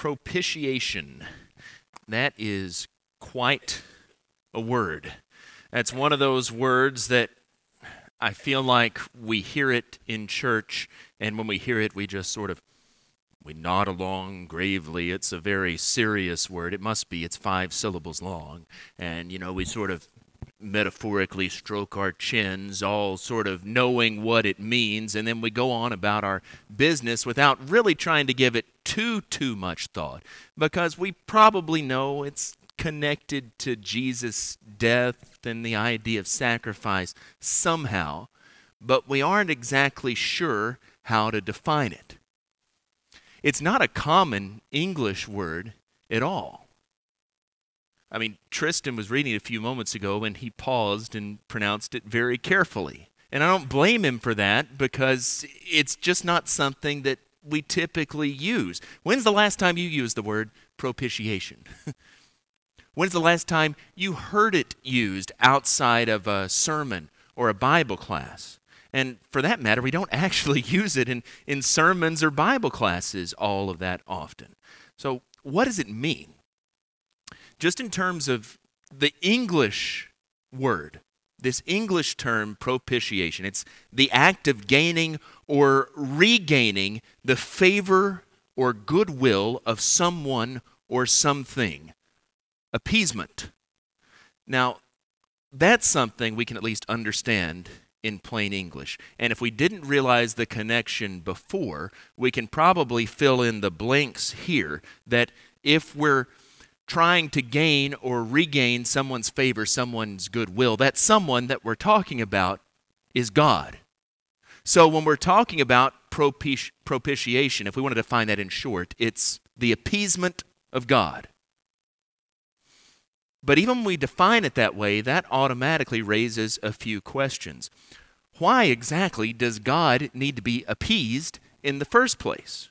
propitiation. That is quite a word. That's one of those words that I feel like we hear it in church, and when we hear it, we just sort of we nod along gravely. It's a very serious word. It must be. It's five syllables long, and you know we sort of metaphorically stroke our chins, all sort of knowing what it means, and then we go on about our business without really trying to give it too too much thought, because we probably know it's connected to Jesus' death and the idea of sacrifice somehow, but we aren't exactly sure how to define it. It's not a common English word at all. I mean, Tristan was reading a few moments ago and he paused and pronounced it very carefully. And I don't blame him for that because it's just not something that we typically use. When's the last time you used the word propitiation? When's the last time you heard it used outside of a sermon or a Bible class? And for that matter, we don't actually use it in, in sermons or Bible classes all of that often. So, what does it mean? Just in terms of the English word, this English term propitiation, it's the act of gaining or regaining the favor or goodwill of someone or something appeasement. Now, that's something we can at least understand in plain English. And if we didn't realize the connection before, we can probably fill in the blanks here that if we're trying to gain or regain someone's favor, someone's goodwill, that someone that we're talking about is God. So when we're talking about propiti- propitiation, if we want to define that in short, it's the appeasement of God. But even when we define it that way, that automatically raises a few questions. Why exactly does God need to be appeased in the first place?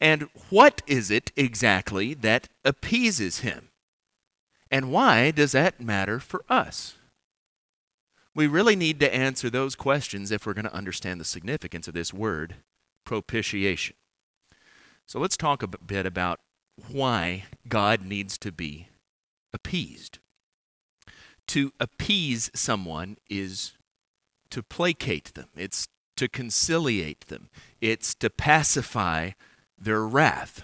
And what is it exactly that appeases him? And why does that matter for us? We really need to answer those questions if we're going to understand the significance of this word, propitiation. So let's talk a bit about why God needs to be appeased. To appease someone is to placate them, it's to conciliate them, it's to pacify their wrath.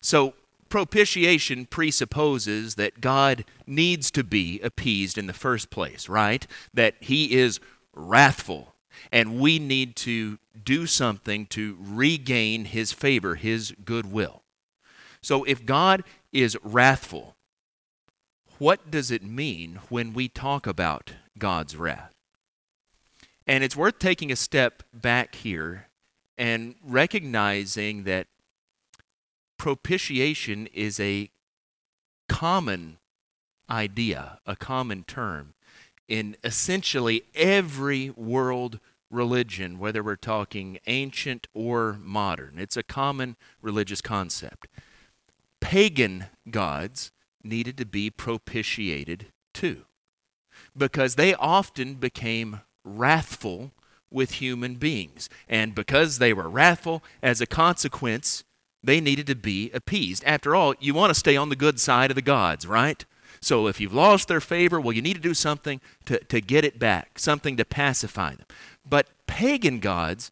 So, propitiation presupposes that God needs to be appeased in the first place, right? That he is wrathful, and we need to do something to regain his favor, his goodwill. So, if God is wrathful, what does it mean when we talk about God's wrath? And it's worth taking a step back here and recognizing that propitiation is a common idea, a common term in essentially every world religion, whether we're talking ancient or modern. It's a common religious concept. Pagan gods needed to be propitiated too. Because they often became wrathful with human beings. And because they were wrathful, as a consequence, they needed to be appeased. After all, you want to stay on the good side of the gods, right? So if you've lost their favor, well, you need to do something to, to get it back, something to pacify them. But pagan gods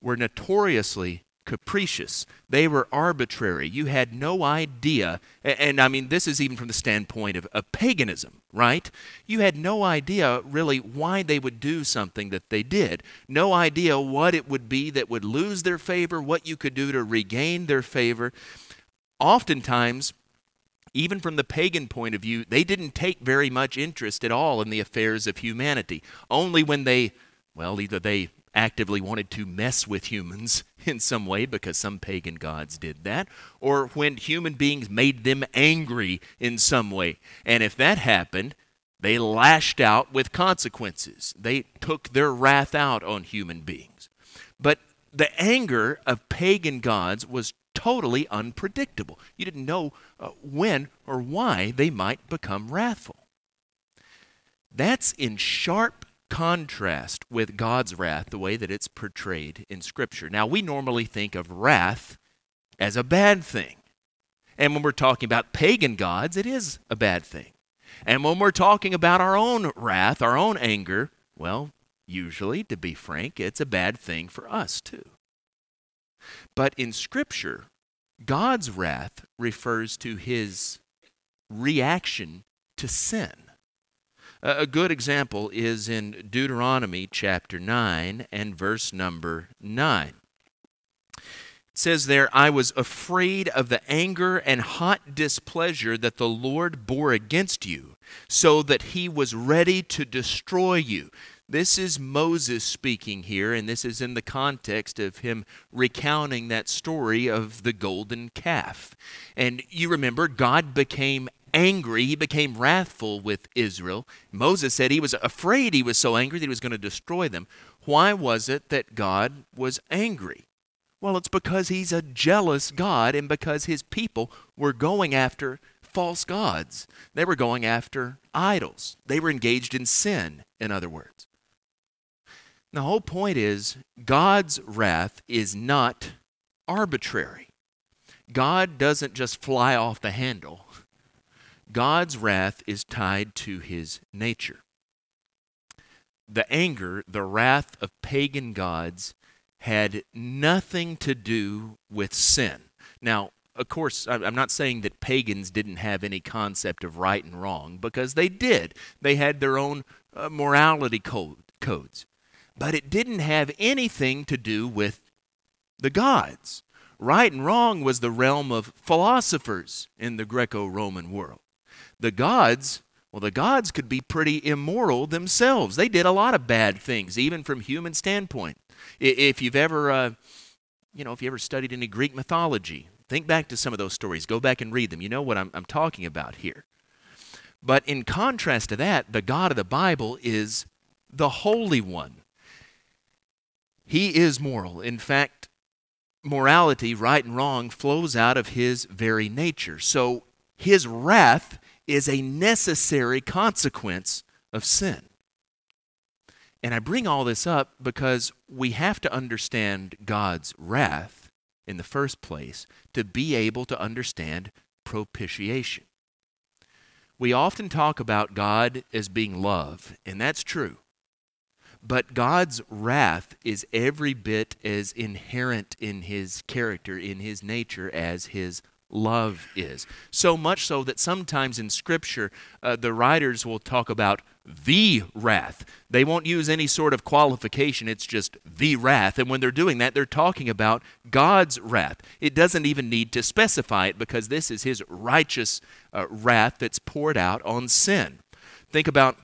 were notoriously capricious. They were arbitrary. You had no idea. And, I mean, this is even from the standpoint of, of paganism, right? You had no idea really why they would do something that they did. No idea what it would be that would lose their favor, what you could do to regain their favor. Oftentimes, even from the pagan point of view, they didn't take very much interest at all in the affairs of humanity. Only when they, well, either they actively wanted to mess with humans in some way because some pagan gods did that, or when human beings made them angry in some way. And if that happened, they lashed out with consequences. They took their wrath out on human beings. But the anger of pagan gods was totally unpredictable. You didn't know uh, when or why they might become wrathful. That's in sharp contrast with God's wrath, the way that it's portrayed in Scripture. Now, we normally think of wrath as a bad thing. And when we're talking about pagan gods, it is a bad thing. And when we're talking about our own wrath, our own anger, well, usually, to be frank, it's a bad thing for us too. But in Scripture, God's wrath refers to his reaction to sin. A good example is in Deuteronomy chapter 9 and verse number 9. It says there, I was afraid of the anger and hot displeasure that the Lord bore against you, so that he was ready to destroy you. This is Moses speaking here, and this is in the context of him recounting that story of the golden calf. And you remember, God became angry, he became wrathful with Israel. Moses said he was afraid he was so angry that he was going to destroy them. Why was it that God was angry? Well, it's because he's a jealous God and because his people were going after false gods. They were going after idols. They were engaged in sin, in other words. The whole point is God's wrath is not arbitrary. God doesn't just fly off the handle. God's wrath is tied to his nature. The anger, the wrath of pagan gods had nothing to do with sin. Now, of course, I'm not saying that pagans didn't have any concept of right and wrong, because they did. They had their own uh, morality code, codes but it didn't have anything to do with the gods. Right and wrong was the realm of philosophers in the Greco Roman world. The gods, well, the gods could be pretty immoral themselves. They did a lot of bad things, even from human standpoint. If you've ever, uh, you know, if you ever studied any Greek mythology, think back to some of those stories. Go back and read them. You know what I'm, I'm talking about here. But in contrast to that, the God of the Bible is the Holy One. He is moral. In fact, morality, right and wrong, flows out of his very nature. So his wrath is a necessary consequence of sin. And I bring all this up because we have to understand God's wrath in the first place to be able to understand propitiation. We often talk about God as being love, and that's true. But God's wrath is every bit as inherent in his character, in his nature, as his love is. So much so that sometimes in Scripture, uh, the writers will talk about the wrath. They won't use any sort of qualification, it's just the wrath. And when they're doing that, they're talking about God's wrath. It doesn't even need to specify it because this is his righteous uh, wrath that's poured out on sin. Think about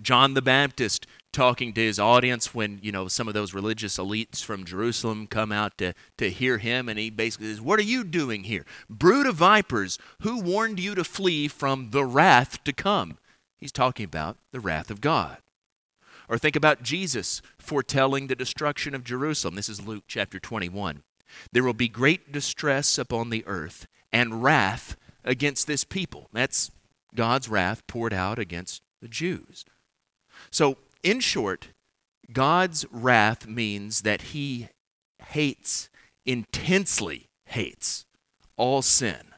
John the Baptist talking to his audience when you know some of those religious elites from Jerusalem come out to, to hear him and he basically says what are you doing here? Brood of vipers who warned you to flee from the wrath to come? He's talking about the wrath of God. Or think about Jesus foretelling the destruction of Jerusalem. This is Luke chapter 21 there will be great distress upon the earth and wrath against this people. That's God's wrath poured out against the Jews. So in short, God's wrath means that he hates, intensely hates, all sin.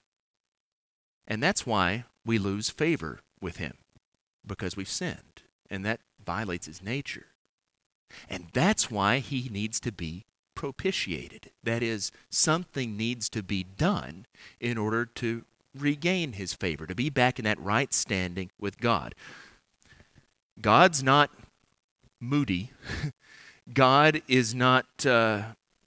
And that's why we lose favor with him, because we've sinned, and that violates his nature. And that's why he needs to be propitiated. That is, something needs to be done in order to regain his favor, to be back in that right standing with God. God's not moody. God is not uh,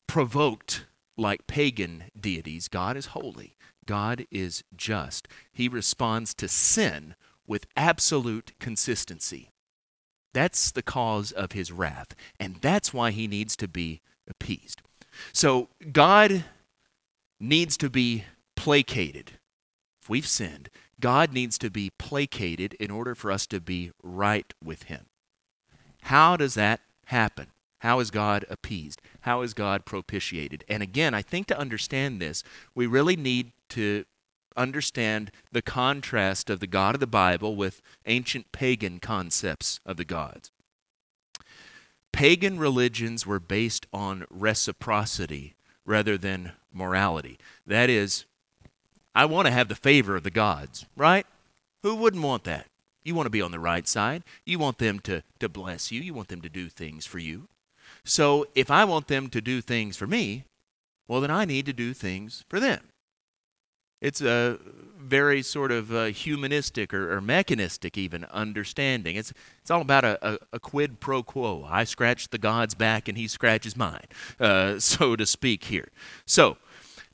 provoked like pagan deities. God is holy. God is just. He responds to sin with absolute consistency. That's the cause of his wrath, and that's why he needs to be appeased. So, God needs to be placated. If we've sinned, God needs to be placated in order for us to be right with him. How does that happen? How is God appeased? How is God propitiated? And again, I think to understand this, we really need to understand the contrast of the God of the Bible with ancient pagan concepts of the gods. Pagan religions were based on reciprocity rather than morality. That is, I want to have the favor of the gods, right? Who wouldn't want that? You want to be on the right side. You want them to, to bless you. You want them to do things for you. So if I want them to do things for me, well, then I need to do things for them. It's a very sort of uh, humanistic or, or, mechanistic, even understanding. It's, it's all about a, a, a, quid pro quo. I scratch the God's back and he scratches mine, uh, so to speak, here. So,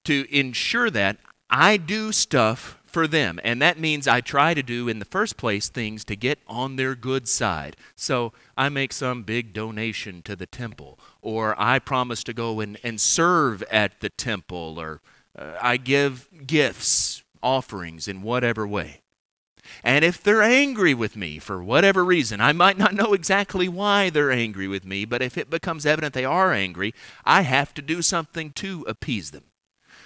to ensure that, I do stuff for them. And that means I try to do, in the first place, things to get on their good side. So I make some big donation to the temple, or I promise to go and, and serve at the temple, or uh, I give gifts, offerings in whatever way. And if they're angry with me for whatever reason, I might not know exactly why they're angry with me, but if it becomes evident they are angry, I have to do something to appease them.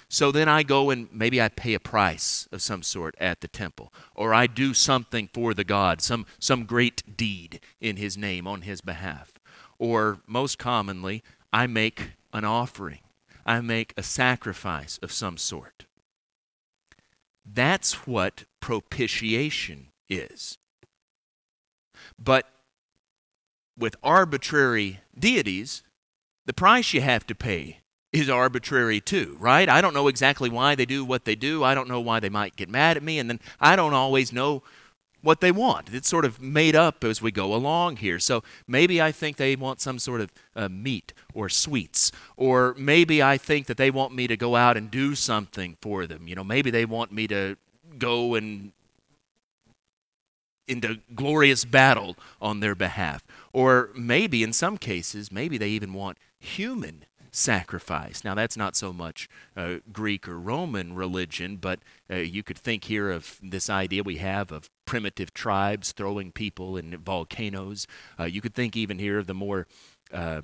So then I go and maybe I pay a price of some sort at the temple, or I do something for the God, some, some great deed in His name on His behalf. Or most commonly, I make an offering, I make a sacrifice of some sort. That's what propitiation is. But with arbitrary deities, the price you have to pay is arbitrary too, right? I don't know exactly why they do what they do. I don't know why they might get mad at me, and then I don't always know what they want. It's sort of made up as we go along here. So maybe I think they want some sort of uh, meat or sweets, or maybe I think that they want me to go out and do something for them. You know, maybe they want me to go and into glorious battle on their behalf. Or maybe in some cases, maybe they even want human sacrifice. Now, that's not so much uh, Greek or Roman religion, but uh, you could think here of this idea we have of primitive tribes throwing people in volcanoes. Uh, you could think even here of the more uh,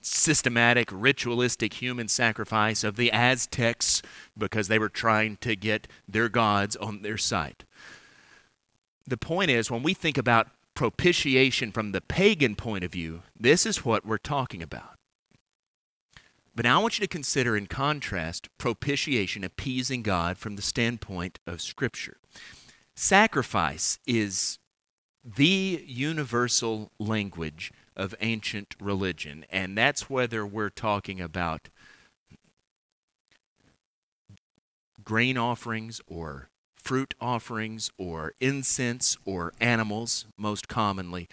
systematic, ritualistic human sacrifice of the Aztecs because they were trying to get their gods on their side. The point is, when we think about propitiation from the pagan point of view, this is what we're talking about. But now I want you to consider, in contrast, propitiation, appeasing God from the standpoint of Scripture. Sacrifice is the universal language of ancient religion, and that's whether we're talking about grain offerings or fruit offerings or incense or animals, most commonly.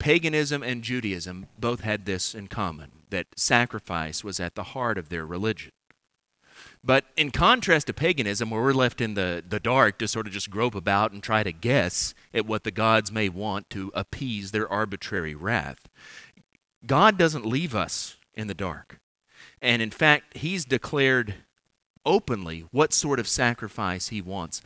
Paganism and Judaism both had this in common that sacrifice was at the heart of their religion. But in contrast to paganism, where we're left in the, the dark to sort of just grope about and try to guess at what the gods may want to appease their arbitrary wrath, God doesn't leave us in the dark. And in fact, He's declared openly what sort of sacrifice He wants.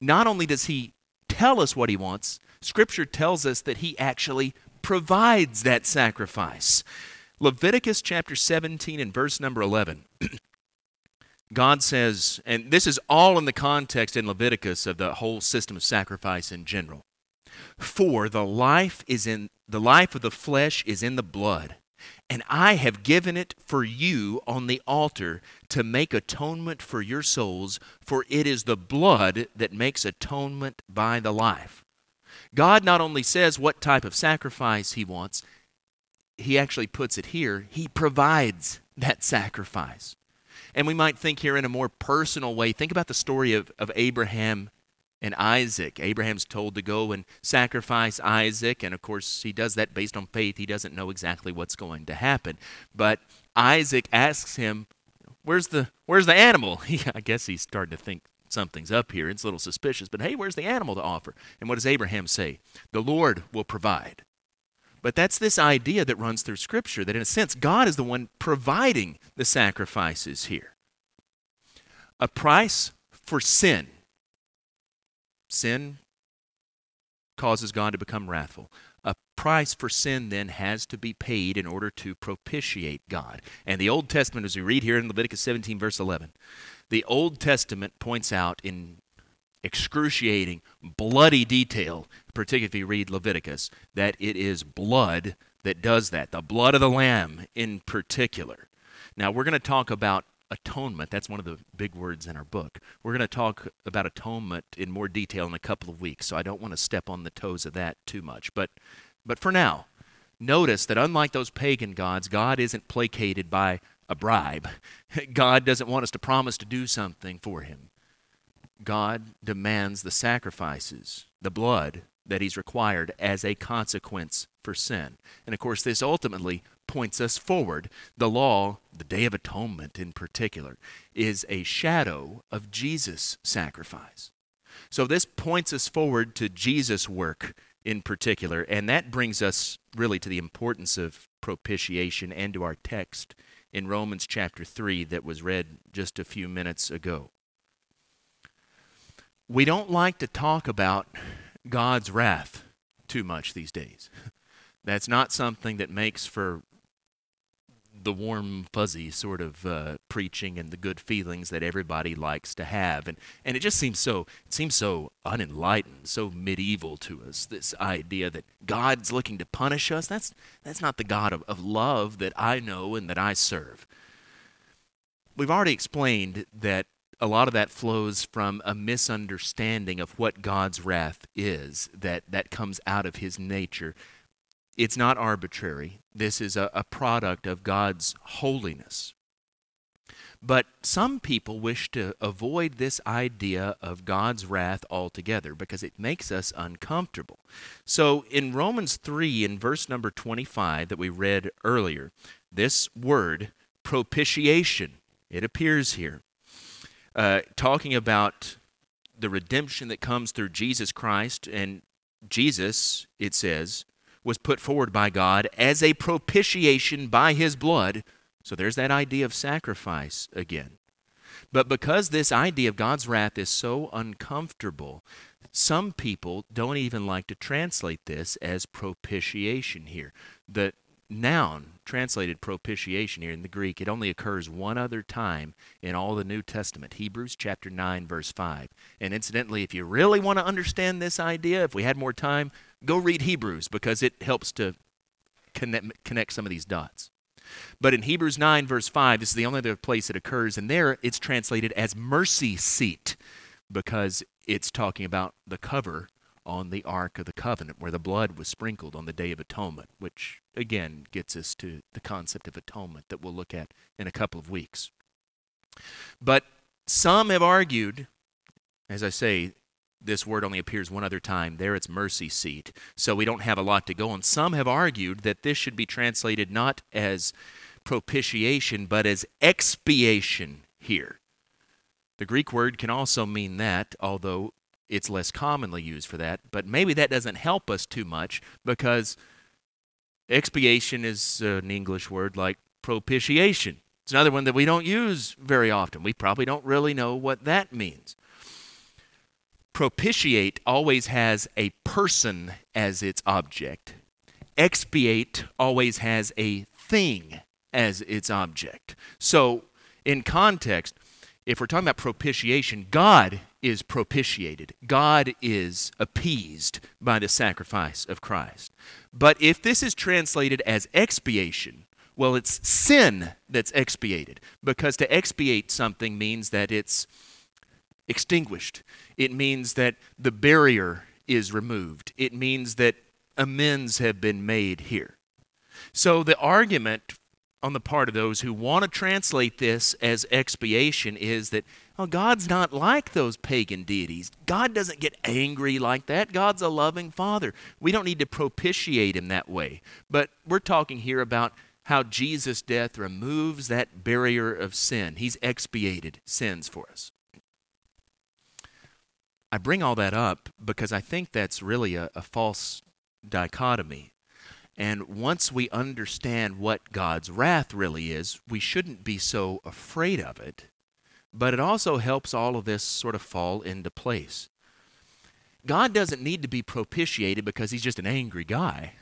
Not only does He tell us what He wants, Scripture tells us that He actually provides that sacrifice. Leviticus chapter 17 and verse number 11. God says, and this is all in the context in Leviticus of the whole system of sacrifice in general. For the life is in the life of the flesh is in the blood, and I have given it for you on the altar to make atonement for your souls, for it is the blood that makes atonement by the life. God not only says what type of sacrifice he wants, he actually puts it here. He provides that sacrifice. And we might think here in a more personal way. Think about the story of, of Abraham and Isaac. Abraham's told to go and sacrifice Isaac, and of course, he does that based on faith. He doesn't know exactly what's going to happen. But Isaac asks him, Where's the where's the animal? I guess he's starting to think something's up here. It's a little suspicious, but hey, where's the animal to offer? And what does Abraham say? The Lord will provide. But that's this idea that runs through Scripture that, in a sense, God is the one providing the sacrifices here. A price for sin. Sin causes God to become wrathful. A price for sin then has to be paid in order to propitiate God. And the Old Testament, as we read here in Leviticus 17, verse 11, the Old Testament points out in excruciating, bloody detail, particularly if you read Leviticus, that it is blood that does that, the blood of the lamb in particular. Now, we're going to talk about atonement. That's one of the big words in our book. We're going to talk about atonement in more detail in a couple of weeks, so I don't want to step on the toes of that too much. But, but for now, notice that unlike those pagan gods, God isn't placated by a bribe. God doesn't want us to promise to do something for him. God demands the sacrifices, the blood that he's required as a consequence for sin. And of course, this ultimately points us forward. The law, the Day of Atonement in particular, is a shadow of Jesus' sacrifice. So this points us forward to Jesus' work in particular, and that brings us really to the importance of propitiation and to our text in Romans chapter 3 that was read just a few minutes ago. We don't like to talk about God's wrath too much these days. That's not something that makes for the warm, fuzzy sort of uh, preaching and the good feelings that everybody likes to have, and and it just seems so it seems so unenlightened, so medieval to us. This idea that God's looking to punish us that's that's not the God of, of love that I know and that I serve. We've already explained that a lot of that flows from a misunderstanding of what God's wrath is, that that comes out of His nature it's not arbitrary. This is a, a product of God's holiness. But some people wish to avoid this idea of God's wrath altogether because it makes us uncomfortable. So in Romans 3, in verse number 25 that we read earlier, this word, propitiation, it appears here, uh, talking about the redemption that comes through Jesus Christ. And Jesus, it says, was put forward by God as a propitiation by his blood. So there's that idea of sacrifice again. But because this idea of God's wrath is so uncomfortable, some people don't even like to translate this as propitiation here. The noun translated propitiation here in the Greek, it only occurs one other time in all the New Testament, Hebrews chapter 9 verse 5. And incidentally, if you really want to understand this idea, if we had more time, go read Hebrews because it helps to connect, connect some of these dots. But in Hebrews 9, verse 5, this is the only other place it occurs, and there it's translated as mercy seat because it's talking about the cover on the Ark of the Covenant where the blood was sprinkled on the Day of Atonement, which again gets us to the concept of atonement that we'll look at in a couple of weeks. But some have argued, as I say, this word only appears one other time. There it's mercy seat. So we don't have a lot to go on. Some have argued that this should be translated not as propitiation, but as expiation here. The Greek word can also mean that, although it's less commonly used for that. But maybe that doesn't help us too much because expiation is an English word like propitiation. It's another one that we don't use very often. We probably don't really know what that means propitiate always has a person as its object. Expiate always has a thing as its object. So, in context, if we're talking about propitiation, God is propitiated. God is appeased by the sacrifice of Christ. But if this is translated as expiation, well, it's sin that's expiated because to expiate something means that it's extinguished. It means that the barrier is removed. It means that amends have been made here. So the argument on the part of those who want to translate this as expiation is that oh, God's not like those pagan deities. God doesn't get angry like that. God's a loving Father. We don't need to propitiate Him that way. But we're talking here about how Jesus' death removes that barrier of sin. He's expiated sins for us. I bring all that up because I think that's really a, a false dichotomy. And once we understand what God's wrath really is, we shouldn't be so afraid of it. But it also helps all of this sort of fall into place. God doesn't need to be propitiated because he's just an angry guy.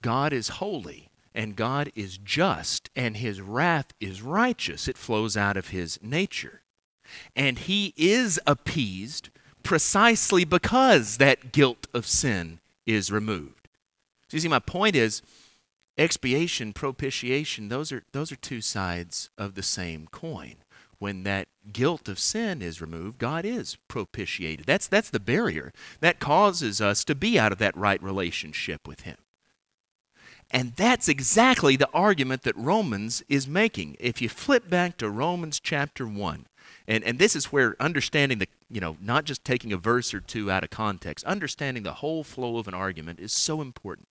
God is holy and God is just and his wrath is righteous. It flows out of his nature. And he is appeased precisely because that guilt of sin is removed. So you see, my point is expiation, propitiation, those are, those are two sides of the same coin. When that guilt of sin is removed, God is propitiated. That's, that's the barrier. That causes us to be out of that right relationship with Him. And that's exactly the argument that Romans is making. If you flip back to Romans chapter 1, and, and this is where understanding the, you know, not just taking a verse or two out of context, understanding the whole flow of an argument is so important.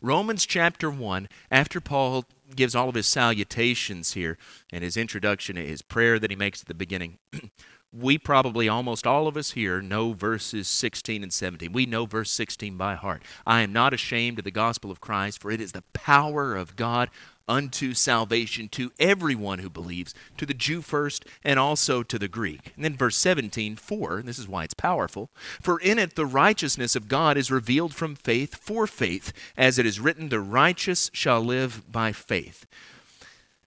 Romans chapter 1, after Paul gives all of his salutations here and his introduction, his prayer that he makes at the beginning, we probably, almost all of us here, know verses 16 and 17. We know verse 16 by heart. I am not ashamed of the gospel of Christ, for it is the power of God unto salvation to everyone who believes, to the Jew first, and also to the Greek. And then verse 17, for, this is why it's powerful, for in it the righteousness of God is revealed from faith for faith, as it is written, the righteous shall live by faith.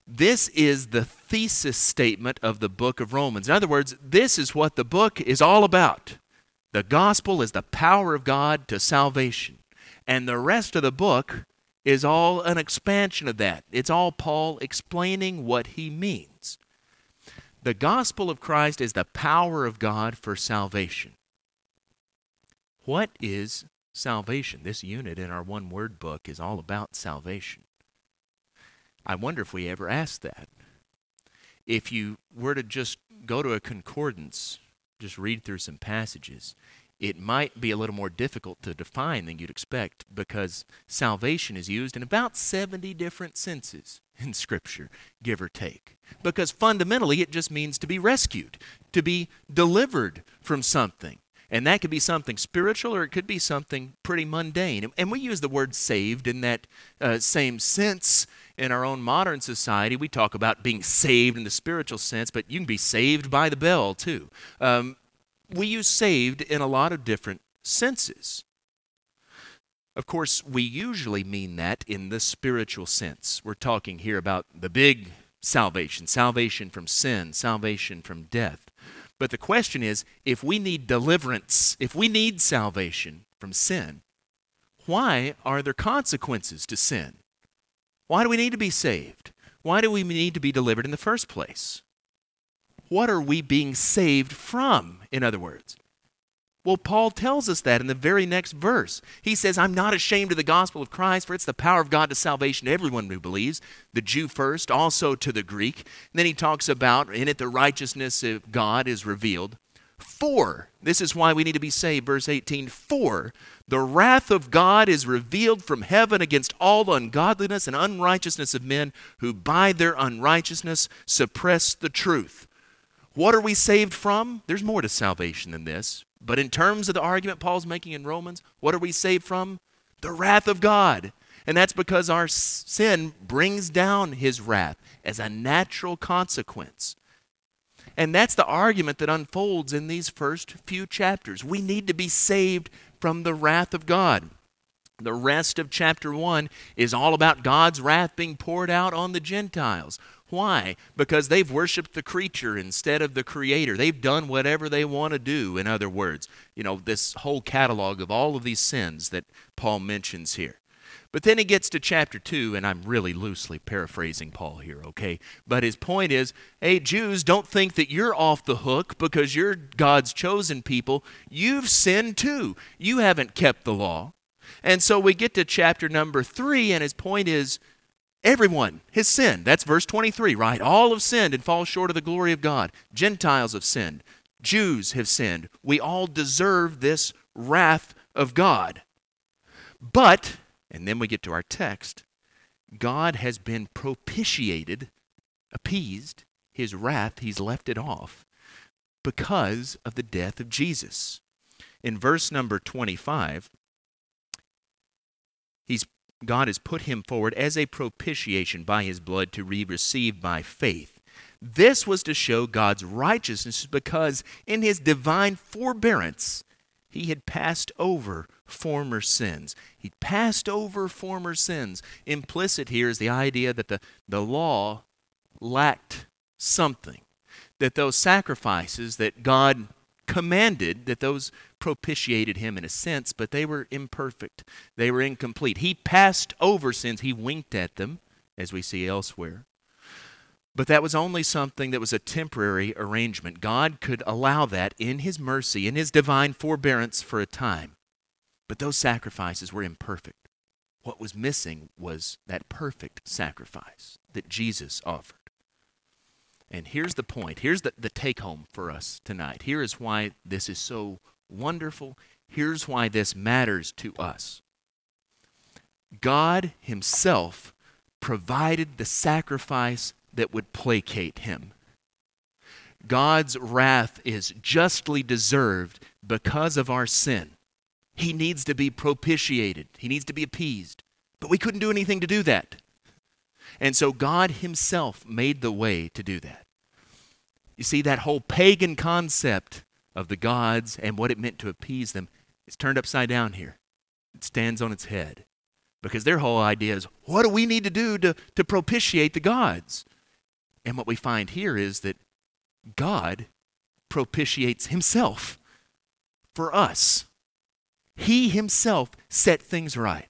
This is the thesis statement of the book of Romans. In other words, this is what the book is all about. The gospel is the power of God to salvation. And the rest of the book is all an expansion of that. It's all Paul explaining what he means. The gospel of Christ is the power of God for salvation. What is salvation? This unit in our one word book is all about salvation. I wonder if we ever asked that. If you were to just go to a concordance, just read through some passages, it might be a little more difficult to define than you'd expect because salvation is used in about 70 different senses in Scripture, give or take. Because fundamentally, it just means to be rescued, to be delivered from something. And that could be something spiritual or it could be something pretty mundane. And we use the word saved in that uh, same sense in our own modern society. We talk about being saved in the spiritual sense, but you can be saved by the bell too. Um, we use saved in a lot of different senses. Of course, we usually mean that in the spiritual sense. We're talking here about the big salvation salvation from sin, salvation from death. But the question is if we need deliverance, if we need salvation from sin, why are there consequences to sin? Why do we need to be saved? Why do we need to be delivered in the first place? What are we being saved from, in other words? Well, Paul tells us that in the very next verse. He says, I'm not ashamed of the gospel of Christ, for it's the power of God to salvation to everyone who believes, the Jew first, also to the Greek. And then he talks about, in it, the righteousness of God is revealed. For, this is why we need to be saved, verse 18, for the wrath of God is revealed from heaven against all ungodliness and unrighteousness of men who by their unrighteousness suppress the truth. What are we saved from? There's more to salvation than this. But in terms of the argument Paul's making in Romans, what are we saved from? The wrath of God. And that's because our sin brings down his wrath as a natural consequence. And that's the argument that unfolds in these first few chapters. We need to be saved from the wrath of God. The rest of chapter 1 is all about God's wrath being poured out on the Gentiles. Why? Because they've worshiped the creature instead of the creator. They've done whatever they want to do, in other words. You know, this whole catalog of all of these sins that Paul mentions here. But then he gets to chapter 2, and I'm really loosely paraphrasing Paul here, okay? But his point is hey, Jews, don't think that you're off the hook because you're God's chosen people. You've sinned too. You haven't kept the law. And so we get to chapter number 3, and his point is Everyone has sinned. That's verse 23, right? All have sinned and fall short of the glory of God. Gentiles have sinned. Jews have sinned. We all deserve this wrath of God. But, and then we get to our text, God has been propitiated, appeased, his wrath, he's left it off because of the death of Jesus. In verse number 25, he's God has put him forward as a propitiation by his blood to be received by faith. This was to show God's righteousness because in his divine forbearance, he had passed over former sins. He passed over former sins. Implicit here is the idea that the, the law lacked something, that those sacrifices that God commanded that those propitiated him in a sense, but they were imperfect. They were incomplete. He passed over sins, he winked at them, as we see elsewhere. But that was only something that was a temporary arrangement. God could allow that in His mercy, in His divine forbearance for a time. But those sacrifices were imperfect. What was missing was that perfect sacrifice that Jesus offered. And here's the point. Here's the, the take home for us tonight. Here is why this is so wonderful. Here's why this matters to us. God Himself provided the sacrifice that would placate Him. God's wrath is justly deserved because of our sin. He needs to be propitiated, He needs to be appeased. But we couldn't do anything to do that. And so God Himself made the way to do that. You see, that whole pagan concept of the gods and what it meant to appease them is turned upside down here. It stands on its head. Because their whole idea is what do we need to do to, to propitiate the gods? And what we find here is that God propitiates Himself for us. He Himself set things right.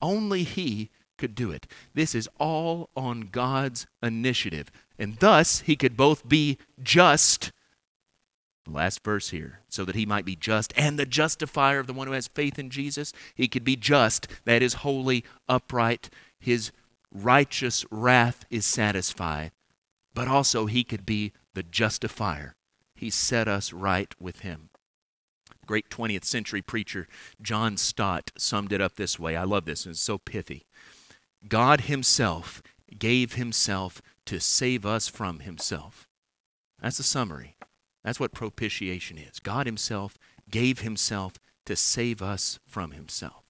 Only He could do it. This is all on God's initiative. And thus, He could both be just, last verse here, so that He might be just and the justifier of the one who has faith in Jesus. He could be just, that is holy, upright. His righteous wrath is satisfied. But also, He could be the justifier. He set us right with Him great 20th century preacher John Stott summed it up this way. I love this, and it's so pithy. God Himself gave Himself to save us from Himself. That's the summary. That's what propitiation is. God Himself gave Himself to save us from Himself.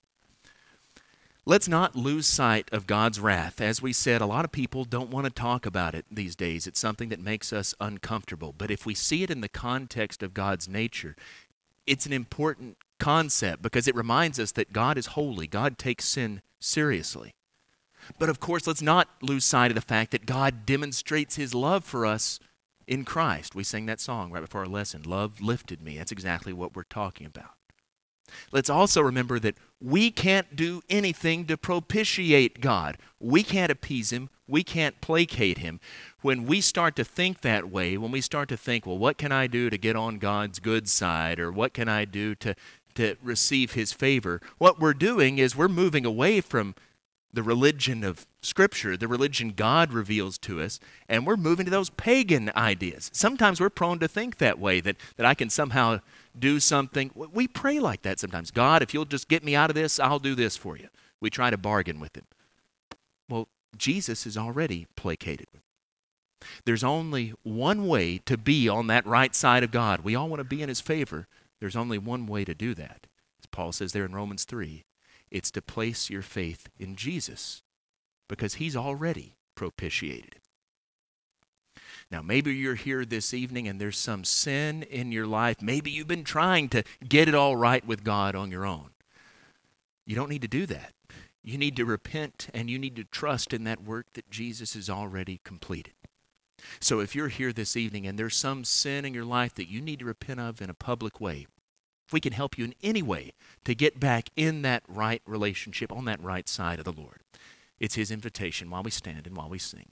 Let's not lose sight of God's wrath. As we said, a lot of people don't want to talk about it these days. It's something that makes us uncomfortable. But if we see it in the context of God's nature, it's an important concept because it reminds us that God is holy. God takes sin seriously. But of course, let's not lose sight of the fact that God demonstrates his love for us in Christ. We sang that song right before our lesson Love lifted me. That's exactly what we're talking about. Let's also remember that we can't do anything to propitiate God. We can't appease Him. We can't placate Him. When we start to think that way, when we start to think, well, what can I do to get on God's good side, or what can I do to, to receive His favor, what we're doing is we're moving away from the religion of Scripture, the religion God reveals to us, and we're moving to those pagan ideas. Sometimes we're prone to think that way, that, that I can somehow do something. We pray like that sometimes. God, if you'll just get me out of this, I'll do this for you. We try to bargain with Him. Well, Jesus is already placated. There's only one way to be on that right side of God. We all want to be in His favor. There's only one way to do that. As Paul says there in Romans 3 it's to place your faith in Jesus because He's already propitiated. Now, maybe you're here this evening and there's some sin in your life. Maybe you've been trying to get it all right with God on your own. You don't need to do that. You need to repent and you need to trust in that work that Jesus has already completed. So, if you're here this evening and there's some sin in your life that you need to repent of in a public way, if we can help you in any way to get back in that right relationship, on that right side of the Lord, it's His invitation while we stand and while we sing.